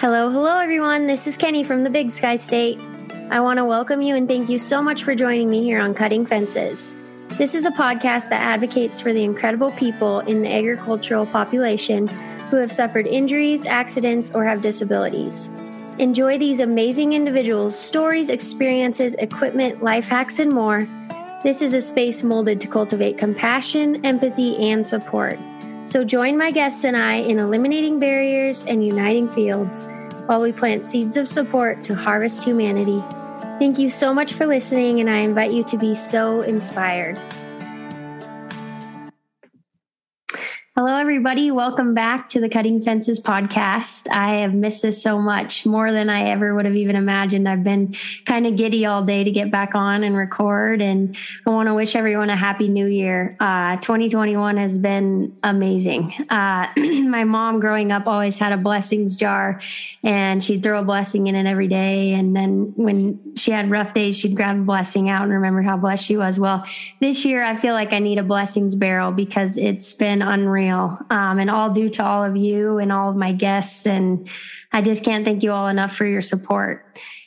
Hello, hello, everyone. This is Kenny from the Big Sky State. I want to welcome you and thank you so much for joining me here on Cutting Fences. This is a podcast that advocates for the incredible people in the agricultural population who have suffered injuries, accidents, or have disabilities. Enjoy these amazing individuals' stories, experiences, equipment, life hacks, and more. This is a space molded to cultivate compassion, empathy, and support. So join my guests and I in eliminating barriers and uniting fields while we plant seeds of support to harvest humanity. Thank you so much for listening, and I invite you to be so inspired. Hello, everybody. Welcome back to the Cutting Fences podcast. I have missed this so much more than I ever would have even imagined. I've been kind of giddy all day to get back on and record, and I want to wish everyone a happy new year. Uh, 2021 has been amazing. Uh, my mom, growing up, always had a blessings jar, and she'd throw a blessing in it every day. And then when she had rough days, she'd grab a blessing out and remember how blessed she was. Well, this year, I feel like I need a blessings barrel because it's been unreal um, and all due to all of you and all of my guests. And I just can't thank you all enough for your support.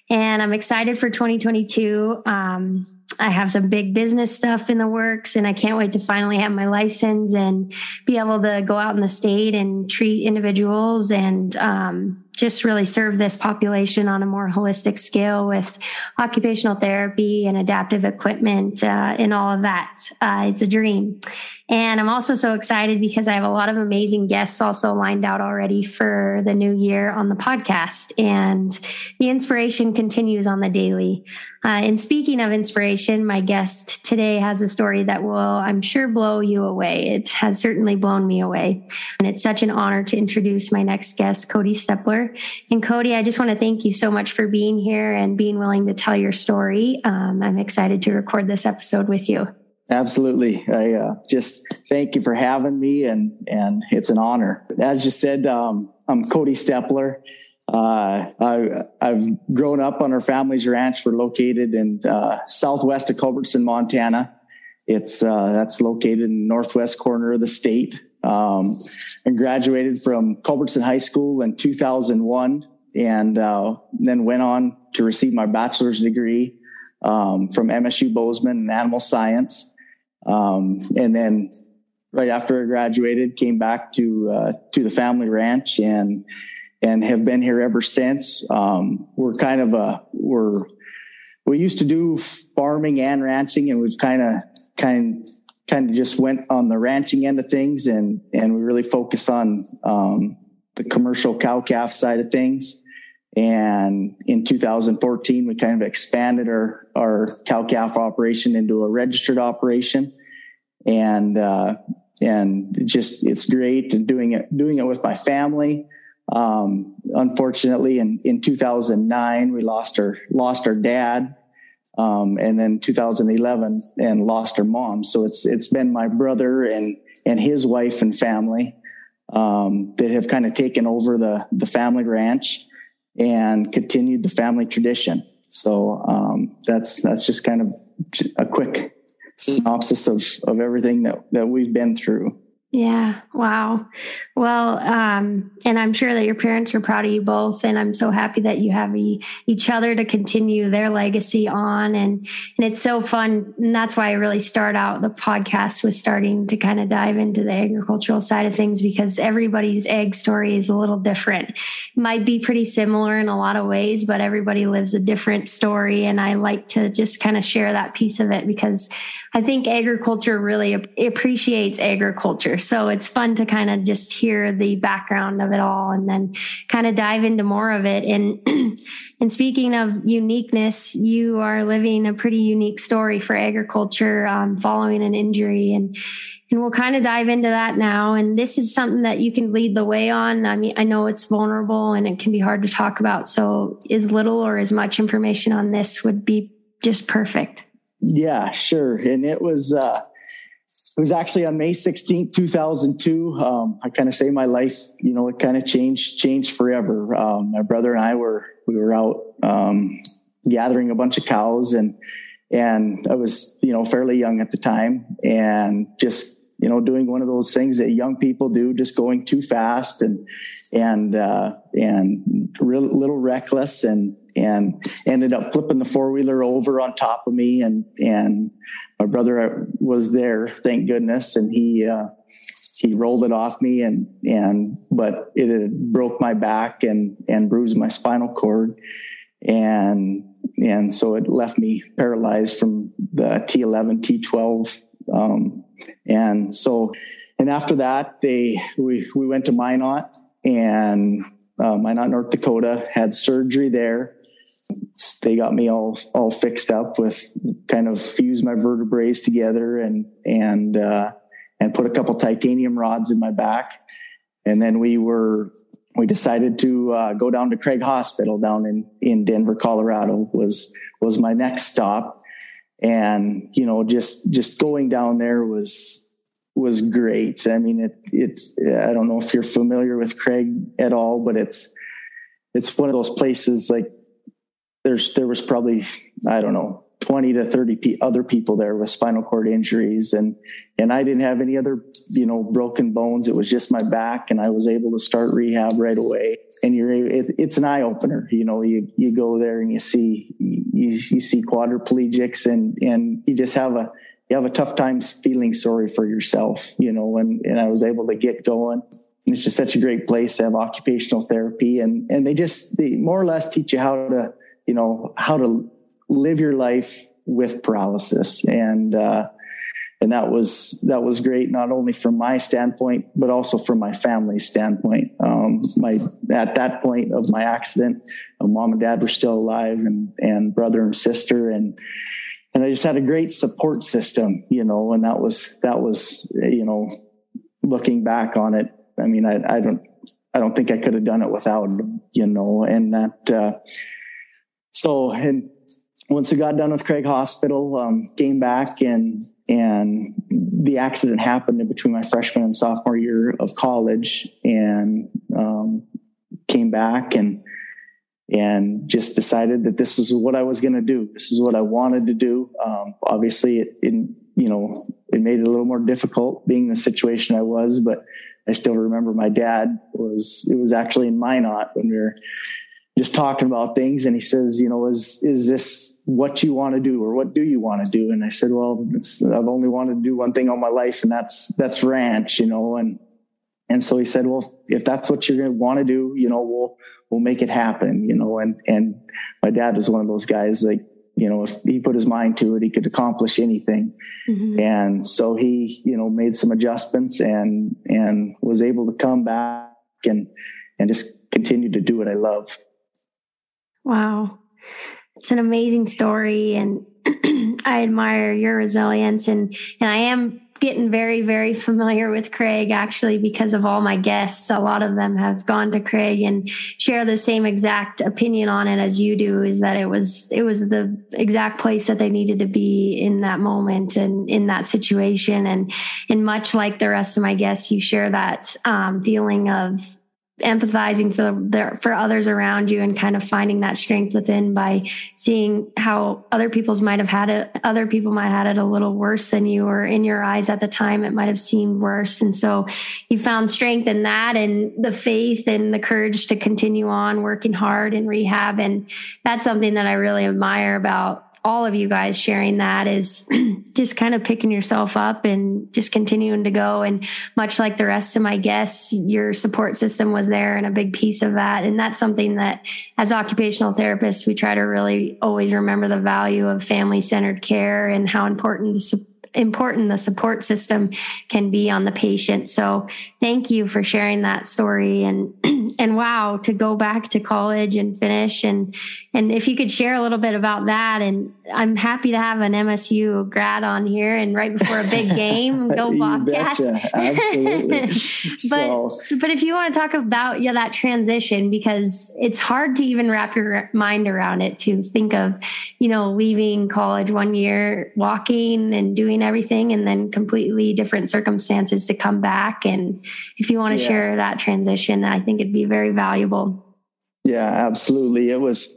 And I'm excited for 2022. Um, I have some big business stuff in the works, and I can't wait to finally have my license and be able to go out in the state and treat individuals and um, just really serve this population on a more holistic scale with occupational therapy and adaptive equipment uh, and all of that. Uh, it's a dream. And I'm also so excited because I have a lot of amazing guests also lined out already for the new year on the podcast. And the inspiration continues on the daily. Uh, and speaking of inspiration, my guest today has a story that will, I'm sure, blow you away. It has certainly blown me away. And it's such an honor to introduce my next guest, Cody Steppler. And Cody, I just want to thank you so much for being here and being willing to tell your story. Um, I'm excited to record this episode with you. Absolutely. I uh, just thank you for having me, and and it's an honor. As you said, um, I'm Cody Steppler. Uh, I, have grown up on our family's ranch. We're located in uh, southwest of Culbertson, Montana. It's uh, that's located in the northwest corner of the state. Um, and graduated from Culbertson High School in 2001, and uh, then went on to receive my bachelor's degree um, from MSU Bozeman in animal science. Um, and then right after I graduated, came back to uh, to the family ranch and and have been here ever since. Um, we're kind of a we're we used to do farming and ranching, and we've kind of kind kind of just went on the ranching end of things, and and we really focus on um, the commercial cow calf side of things. And in 2014, we kind of expanded our, our cow calf operation into a registered operation. And, uh, and just, it's great and doing it, doing it with my family. Um, unfortunately in, in 2009, we lost our, lost our dad. Um, and then 2011 and lost her mom. So it's, it's been my brother and, and his wife and family, um, that have kind of taken over the, the family ranch and continued the family tradition. So um, that's that's just kind of a quick synopsis of, of everything that, that we've been through. Yeah. Wow. Well, um, and I'm sure that your parents are proud of you both, and I'm so happy that you have e- each other to continue their legacy on. And and it's so fun, and that's why I really start out the podcast with starting to kind of dive into the agricultural side of things because everybody's ag story is a little different. Might be pretty similar in a lot of ways, but everybody lives a different story, and I like to just kind of share that piece of it because I think agriculture really appreciates agriculture. So it's fun to kind of just hear the background of it all and then kind of dive into more of it. And, and speaking of uniqueness, you are living a pretty unique story for agriculture um, following an injury. And, and we'll kind of dive into that now. And this is something that you can lead the way on. I mean, I know it's vulnerable and it can be hard to talk about. So as little or as much information on this would be just perfect. Yeah, sure. And it was, uh, was actually on May 16th, 2002. Um, I kind of say my life, you know, it kind of changed, changed forever. Um, my brother and I were, we were out, um, gathering a bunch of cows and, and I was, you know, fairly young at the time and just you know, doing one of those things that young people do, just going too fast and, and, uh, and real little reckless and, and ended up flipping the four wheeler over on top of me. And, and my brother was there, thank goodness. And he, uh, he rolled it off me and, and, but it broke my back and, and bruised my spinal cord. And, and so it left me paralyzed from the T11, T12. Um, and so, and after that, they, we, we went to Minot and, uh, Minot, North Dakota, had surgery there. They got me all, all fixed up with kind of fused my vertebrae together and, and, uh, and put a couple titanium rods in my back. And then we were we decided to uh, go down to Craig Hospital down in in Denver, Colorado was was my next stop, and you know just just going down there was was great. I mean it it's I don't know if you're familiar with Craig at all, but it's it's one of those places like there's there was probably I don't know 20 to 30 p- other people there with spinal cord injuries and and I didn't have any other you know broken bones it was just my back and I was able to start rehab right away and you're it, it's an eye opener you know you you go there and you see you, you see quadriplegics and and you just have a you have a tough time feeling sorry for yourself you know and and I was able to get going. And it's just such a great place to have occupational therapy. And and they just they more or less teach you how to you know how to live your life with paralysis. And uh, and that was that was great not only from my standpoint but also from my family's standpoint. Um, my at that point of my accident mom and dad were still alive and and brother and sister. And and I just had a great support system you know and that was that was you know looking back on it I mean I, I don't I don't think I could have done it without you know and that uh, so and once we got done with Craig Hospital, um, came back and and the accident happened between my freshman and sophomore year of college, and um, came back and and just decided that this is what I was going to do. This is what I wanted to do. Um, obviously, it, it you know it made it a little more difficult being the situation I was, but I still remember my dad was it was actually in Minot when we were just talking about things and he says you know is is this what you want to do or what do you want to do and i said well i've only wanted to do one thing all my life and that's that's ranch you know and and so he said well if that's what you're going to want to do you know we'll we'll make it happen you know and and my dad was one of those guys like you know if he put his mind to it he could accomplish anything mm-hmm. and so he you know made some adjustments and and was able to come back and and just continue to do what i love Wow. It's an amazing story and I admire your resilience and and I am getting very very familiar with Craig actually because of all my guests. A lot of them have gone to Craig and share the same exact opinion on it as you do is that it was it was the exact place that they needed to be in that moment and in that situation. And and much like the rest of my guests you share that um, feeling of empathizing for the, for others around you and kind of finding that strength within by seeing how other people's might have had it other people might have had it a little worse than you or in your eyes at the time it might have seemed worse. And so you found strength in that and the faith and the courage to continue on working hard in rehab. And that's something that I really admire about all of you guys sharing that is just kind of picking yourself up and just continuing to go. And much like the rest of my guests, your support system was there and a big piece of that. And that's something that as occupational therapists, we try to really always remember the value of family centered care and how important the support important the support system can be on the patient. So thank you for sharing that story and and wow to go back to college and finish and and if you could share a little bit about that and I'm happy to have an MSU grad on here and right before a big game go Bobcats. Absolutely. but so. but if you want to talk about yeah that transition because it's hard to even wrap your mind around it to think of you know leaving college one year walking and doing everything and then completely different circumstances to come back. And if you want to yeah. share that transition, I think it'd be very valuable. Yeah, absolutely. It was,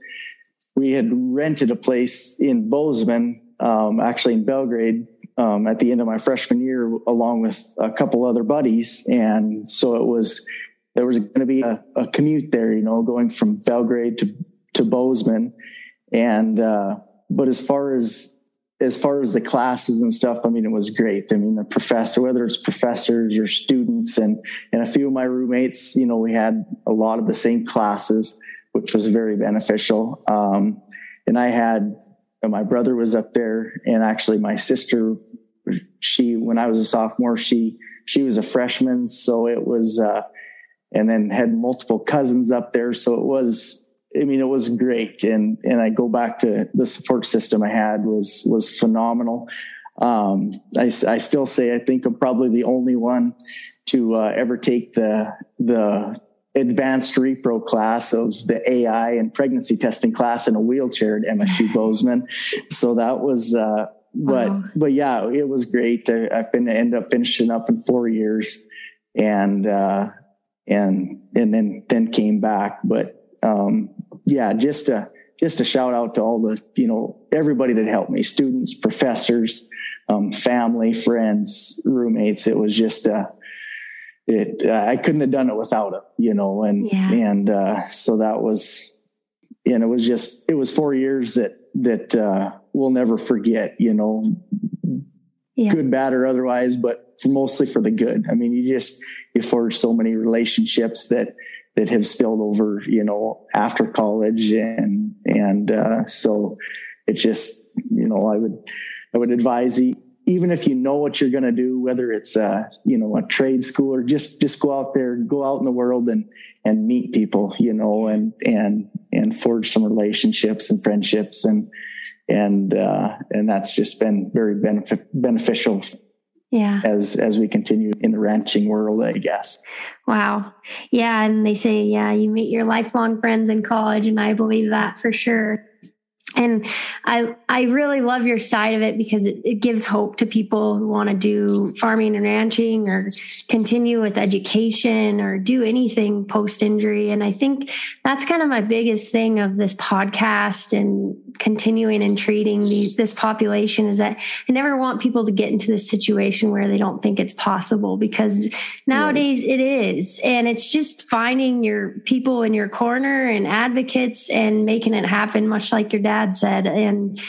we had rented a place in Bozeman, um, actually in Belgrade, um, at the end of my freshman year, along with a couple other buddies. And so it was, there was going to be a, a, commute there, you know, going from Belgrade to, to Bozeman. And, uh, but as far as, as far as the classes and stuff, I mean, it was great. I mean, the professor, whether it's professors or students and, and a few of my roommates, you know, we had a lot of the same classes, which was very beneficial. Um, and I had my brother was up there and actually my sister she when i was a sophomore she she was a freshman so it was uh and then had multiple cousins up there so it was i mean it was great and and i go back to the support system i had was was phenomenal um i, I still say i think i'm probably the only one to uh, ever take the the advanced repro class of the AI and pregnancy testing class in a wheelchair at MSU Bozeman. So that was, uh, but, wow. but yeah, it was great. I, I fin- ended up finishing up in four years and, uh, and, and then, then came back. But, um, yeah, just a, just a shout out to all the, you know, everybody that helped me, students, professors, um, family, friends, roommates. It was just, a it uh, I couldn't have done it without him, you know, and yeah. and uh, so that was, and it was just it was four years that that uh, we'll never forget, you know, yeah. good, bad, or otherwise, but for mostly for the good. I mean, you just you forge so many relationships that that have spilled over, you know, after college, and and uh, so it's just you know I would I would advise you even if you know what you're going to do, whether it's a, you know, a trade school or just, just go out there, go out in the world and, and meet people, you know, and, and, and forge some relationships and friendships. And, and, uh, and that's just been very beneficial. Yeah. As, as we continue in the ranching world, I guess. Wow. Yeah. And they say, yeah, you meet your lifelong friends in college. And I believe that for sure and I I really love your side of it because it, it gives hope to people who want to do farming and ranching or continue with education or do anything post injury. And I think that's kind of my biggest thing of this podcast and continuing and treating these, this population is that I never want people to get into this situation where they don't think it's possible because nowadays it is. And it's just finding your people in your corner and advocates and making it happen, much like your dad said. And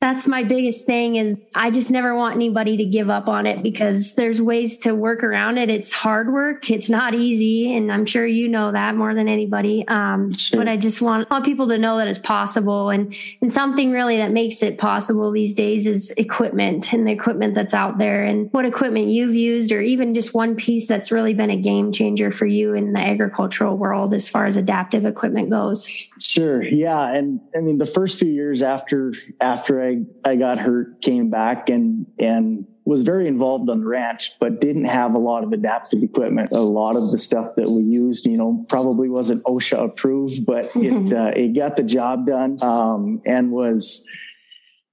that's my biggest thing is I just never want anybody to give up on it because there's ways to work around it. It's hard work. It's not easy. And I'm sure you know that more than anybody. Um, sure. but I just want, want people to know that it's possible. And, and something really that makes it possible these days is equipment and the equipment that's out there and what equipment you've used or even just one piece that's really been a game changer for you in the agricultural world as far as adaptive equipment goes. Sure. Yeah. And I mean, the first few years after, after I I, I got hurt, came back and, and was very involved on the ranch, but didn't have a lot of adaptive equipment. A lot of the stuff that we used, you know, probably wasn't OSHA approved, but it, uh, it got the job done, um, and was,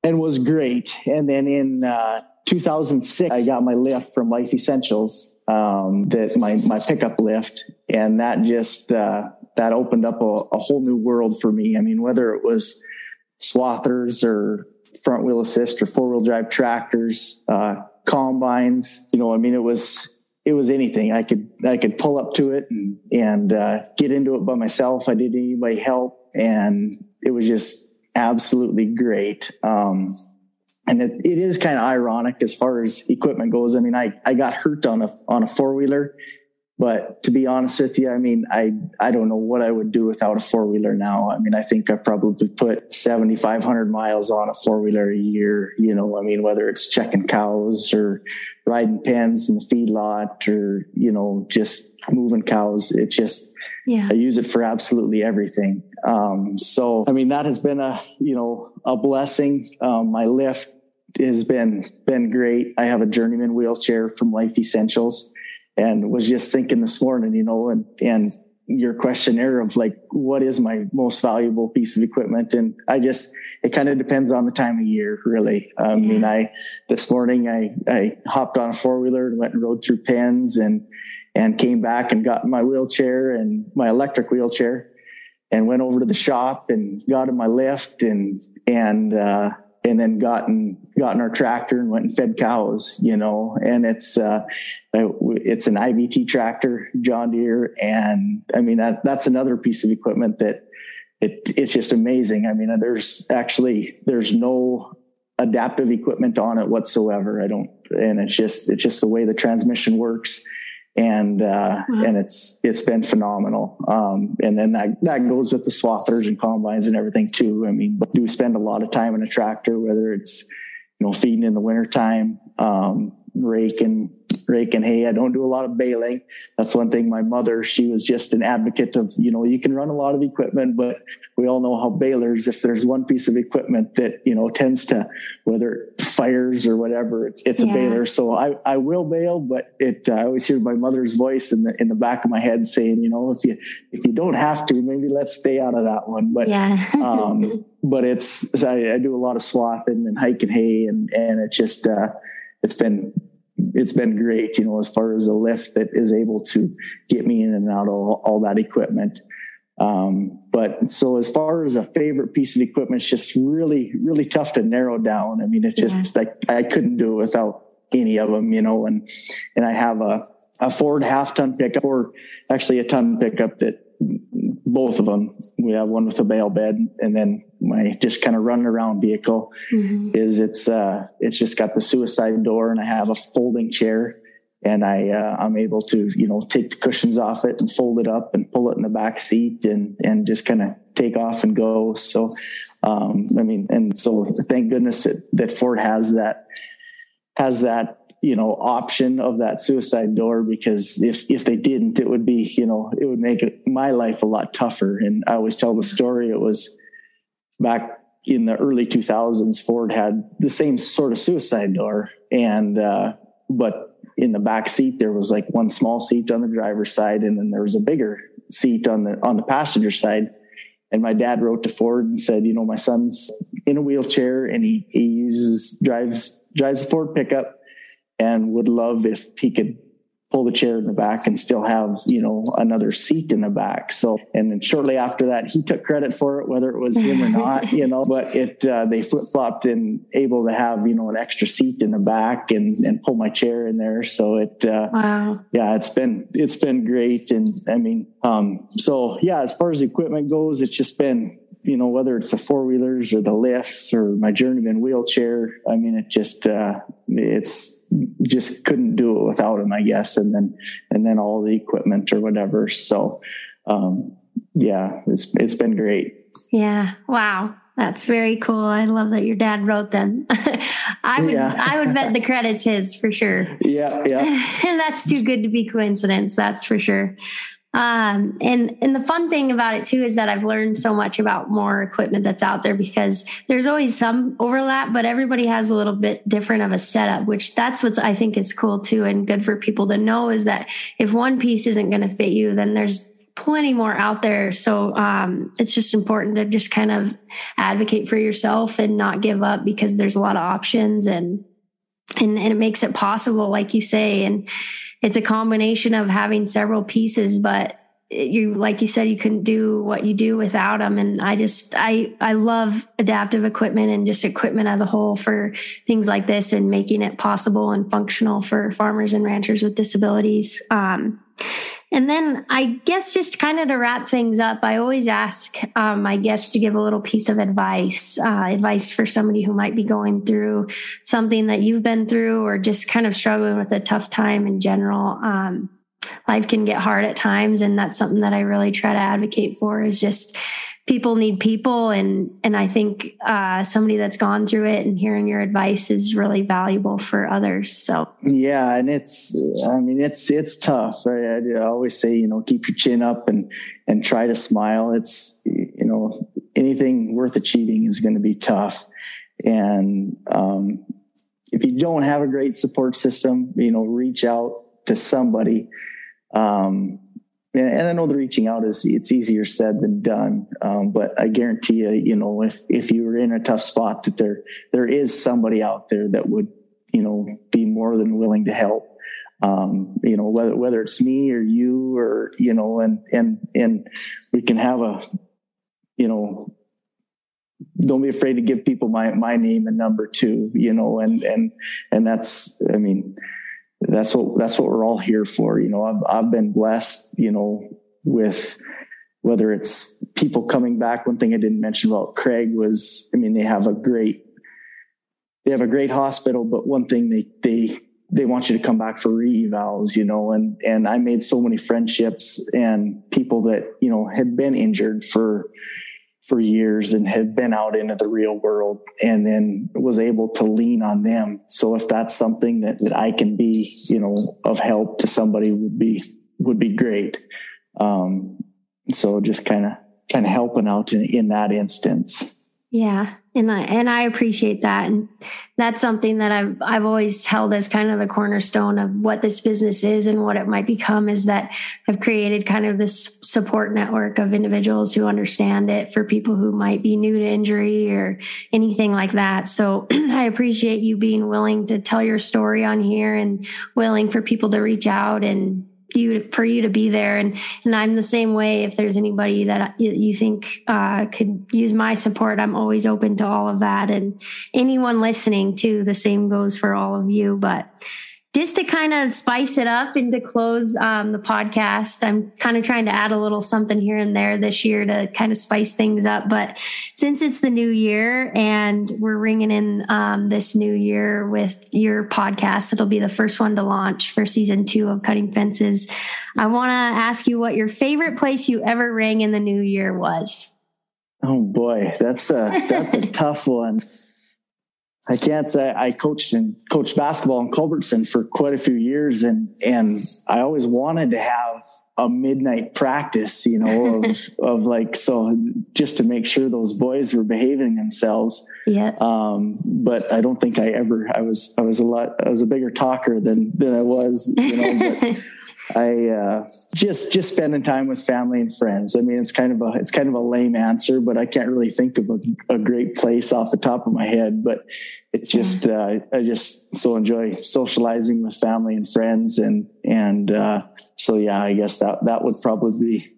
and was great. And then in, uh, 2006, I got my lift from Life Essentials, um, that my, my pickup lift. And that just, uh, that opened up a, a whole new world for me. I mean, whether it was swathers or front wheel assist or four wheel drive tractors, uh, combines. You know, I mean, it was it was anything. I could I could pull up to it and and uh, get into it by myself. I didn't need anybody help, and it was just absolutely great. Um, and it, it is kind of ironic as far as equipment goes. I mean, I I got hurt on a on a four wheeler but to be honest with you, I mean, I, I don't know what I would do without a four wheeler now. I mean, I think I probably put 7,500 miles on a four wheeler a year, you know, I mean, whether it's checking cows or riding pens in the feedlot or, you know, just moving cows. It just, yeah. I use it for absolutely everything. Um, so, I mean, that has been a, you know, a blessing. Um, my lift has been, been great. I have a journeyman wheelchair from Life Essentials and was just thinking this morning, you know, and, and your questionnaire of like, what is my most valuable piece of equipment? And I just, it kind of depends on the time of year, really. I mean, I, this morning I, I hopped on a four wheeler and went and rode through pens and, and came back and got my wheelchair and my electric wheelchair and went over to the shop and got in my lift and, and, uh, and then gotten gotten our tractor and went and fed cows, you know. And it's uh, it's an IVT tractor, John Deere, and I mean that that's another piece of equipment that it it's just amazing. I mean, there's actually there's no adaptive equipment on it whatsoever. I don't, and it's just it's just the way the transmission works and uh, wow. and it's it's been phenomenal. Um, and then that that goes with the swathers and combines and everything too. I mean, but do spend a lot of time in a tractor, whether it's you know feeding in the wintertime, um, raking raking hay. I don't do a lot of baling. That's one thing. My mother, she was just an advocate of, you know, you can run a lot of equipment, but we all know how balers, if there's one piece of equipment that, you know, tends to, whether it fires or whatever, it's, it's yeah. a baler. So I, I will bale, but it, uh, I always hear my mother's voice in the, in the back of my head saying, you know, if you, if you don't have to, maybe let's stay out of that one. But, yeah. um, but it's, I, I, do a lot of swathing and hiking hay and, and it just, uh, it's been it's been great, you know, as far as a lift that is able to get me in and out of all, all that equipment. Um, but so as far as a favorite piece of equipment, it's just really, really tough to narrow down. I mean, it's just like I couldn't do it without any of them, you know, and, and I have a, a Ford half ton pickup or actually a ton pickup that both of them. We have one with a bale bed and then my just kind of running around vehicle mm-hmm. is it's, uh, it's just got the suicide door and I have a folding chair and I, uh, I'm able to, you know, take the cushions off it and fold it up and pull it in the back seat and, and just kind of take off and go. So, um, I mean, and so thank goodness that, that Ford has that, has that you know option of that suicide door because if if they didn't it would be you know it would make it, my life a lot tougher and i always tell the story it was back in the early 2000s ford had the same sort of suicide door. And uh, but in the back seat there was like one small seat on the driver's side and then there was a bigger seat on the on the passenger side. And my dad wrote to ford and said you know my son's in a wheelchair and he he uses drives drives a ford pickup and would love if he could pull the chair in the back and still have you know another seat in the back. So and then shortly after that he took credit for it whether it was him or not you know but it uh, they flip-flopped and able to have you know an extra seat in the back and and pull my chair in there. So it uh, wow. yeah it's been it's been great. And i mean um so yeah as far as equipment goes it's just been you know, whether it's the four wheelers or the lifts or my journeyman wheelchair. I mean, it just, uh, it's just couldn't do it without him, I guess. And then, and then all the equipment or whatever. So, um, yeah, it's, it's been great. Yeah. Wow. That's very cool. I love that your dad wrote them. I would yeah. I would bet the credits his for sure. Yeah, yeah. that's too good to be coincidence, that's for sure. Um, and and the fun thing about it too is that I've learned so much about more equipment that's out there because there's always some overlap, but everybody has a little bit different of a setup, which that's what I think is cool too and good for people to know is that if one piece isn't going to fit you, then there's plenty more out there. So um, it's just important to just kind of advocate for yourself and not give up because there's a lot of options and and, and it makes it possible, like you say, and it's a combination of having several pieces, but you like you said you couldn't do what you do without them and i just i i love adaptive equipment and just equipment as a whole for things like this and making it possible and functional for farmers and ranchers with disabilities. Um, and then I guess just kind of to wrap things up, I always ask um, my guests to give a little piece of advice, uh, advice for somebody who might be going through something that you've been through or just kind of struggling with a tough time in general. Um, life can get hard at times, and that's something that I really try to advocate for is just people need people. And and i think uh, somebody that's gone through it and hearing your advice is really valuable for others. So yeah and it's i mean it's it's tough. Right i always say you know keep your chin up and and try to smile. It's you know anything worth achieving is going to be tough. And um, if you don't have a great support system you know reach out to somebody. Um, and I know the reaching out is it's easier said than done. Um, but I guarantee you, you know, if if you were in a tough spot, that there there is somebody out there that would, you know, be more than willing to help. Um, you know, whether whether it's me or you or you know, and and and we can have a, you know, don't be afraid to give people my my name and number too you know and and and that's i mean that's what that's what we're all here for you know. I've i've been blessed you know with whether it's people coming back. One thing i didn't mention about craig was i mean they have a great they have a great hospital but one thing they they they want you to come back for re-evals, you know, and, and I made so many friendships and people that, you know, had been injured for, for years and have been out into the real world and then was able to lean on them. So if that's something that, that I can be, you know, of help to somebody would be, would be great. Um, so just kind of, kind of helping out in, in that instance. Yeah. And I, and I appreciate that. And that's something that I've, I've always held as kind of the cornerstone of what this business is and what it might become is that I've created kind of this support network of individuals who understand it for people who might be new to injury or anything like that. So I appreciate you being willing to tell your story on here and willing for people to reach out and you for you to be there. And and I'm the same way. If there's anybody that you think uh, could use my support I'm always open to all of that. And anyone listening too the same goes for all of you. But just to kind of spice it up and to close um, the podcast, I'm kind of trying to add a little something here and there this year to kind of spice things up. But since it's the new year and we're ringing in um, this new year with your podcast, it'll be the first one to launch for season two of Cutting Fences. I want to ask you what your favorite place you ever rang in the new year was. Oh boy, that's a that's a tough one. I can't say I coached and coached basketball in Culbertson for quite a few years, and and I always wanted to have a midnight practice, you know, of of like so just to make sure those boys were behaving themselves. Yeah. Um, but I don't think I ever I was I was a lot I was a bigger talker than than I was, you know. But I uh, just just spending time with family and friends. I mean, it's kind of a it's kind of a lame answer, but I can't really think of a, a great place off the top of my head. But it just uh, I just so enjoy socializing with family and friends, and and uh, so yeah, I guess that that would probably be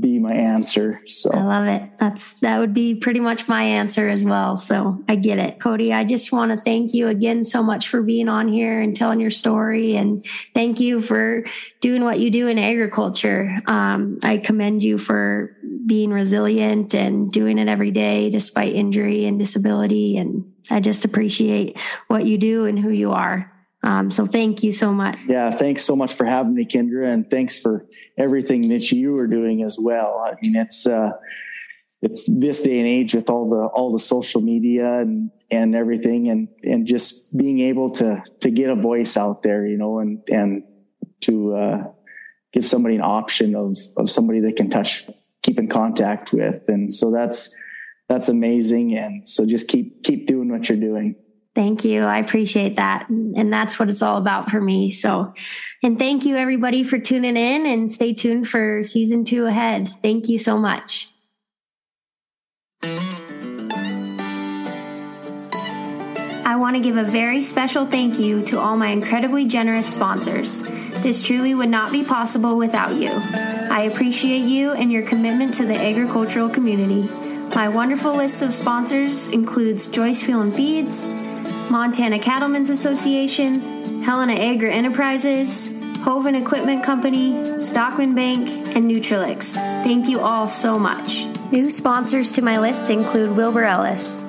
be my answer. So I love it. That's that would be pretty much my answer as well. So I get it. Cody, I just want to thank you again so much for being on here and telling your story and thank you for doing what you do in agriculture. Um, I commend you for being resilient and doing it every day despite injury and disability and I just appreciate what you do and who you are. Um, so thank you so much. Yeah, thanks so much for having me, Kendra, and thanks for everything that you are doing as well. I mean, it's uh, it's this day and age with all the all the social media and and everything, and and just being able to to get a voice out there, you know, and and to uh, give somebody an option of of somebody they can touch, keep in contact with, and so that's that's amazing. And so just keep keep doing what you're doing. Thank you. I appreciate that. And that's what it's all about for me. So, and thank you everybody for tuning in and stay tuned for season two ahead. Thank you so much. I want to give a very special thank you to all my incredibly generous sponsors. This truly would not be possible without you. I appreciate you and your commitment to the agricultural community. My wonderful list of sponsors includes Joyce Fuel and Feeds, Montana Cattlemen's Association, Helena Agri Enterprises, Hoven Equipment Company, Stockman Bank, and Nutrilix. Thank you all so much. New sponsors to my list include Wilbur Ellis,